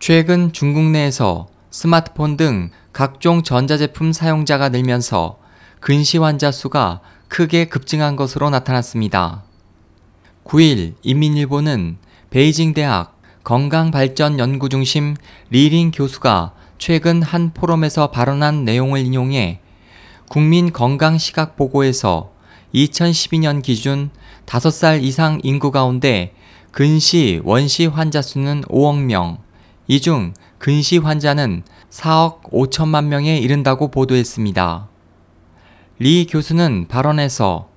최근 중국 내에서 스마트폰 등 각종 전자제품 사용자가 늘면서 근시 환자 수가 크게 급증한 것으로 나타났습니다. 9일 인민일보는 베이징 대학 건강발전연구중심 리링 교수가 최근 한 포럼에서 발언한 내용을 인용해 국민 건강 시각 보고에서 2012년 기준 5살 이상 인구 가운데 근시 원시 환자 수는 5억 명, 이 중 근시 환자는 4억 5천만 명에 이른다고 보도했습니다. 리 교수는 발언에서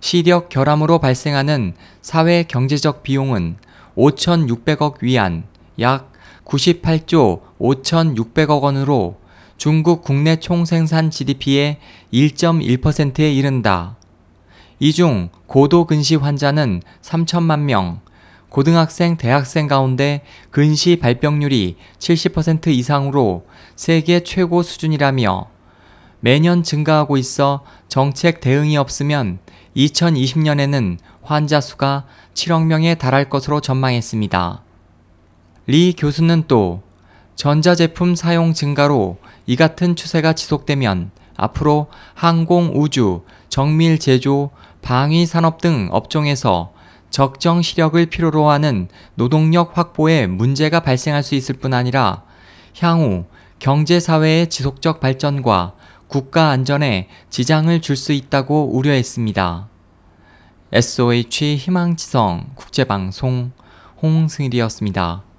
시력 결함으로 발생하는 사회 경제적 비용은 5,600억 위안, 약 98조 5,600억 원으로 중국 국내 총 생산 GDP의 1.1%에 이른다. 이 중 고도 근시 환자는 3천만 명, 고등학생, 대학생 가운데 근시 발병률이 70% 이상으로 세계 최고 수준이라며 매년 증가하고 있어 정책 대응이 없으면 2020년에는 환자 수가 7억 명에 달할 것으로 전망했습니다. 리 교수는 또 전자제품 사용 증가로 이 같은 추세가 지속되면 앞으로 항공, 우주, 정밀 제조, 방위 산업 등 업종에서 적정 시력을 필요로 하는 노동력 확보에 문제가 발생할 수 있을 뿐 아니라 향후 경제 사회의 지속적 발전과 국가 안전에 지장을 줄 수 있다고 우려했습니다. SOH 희망지성 국제방송 홍승일이었습니다.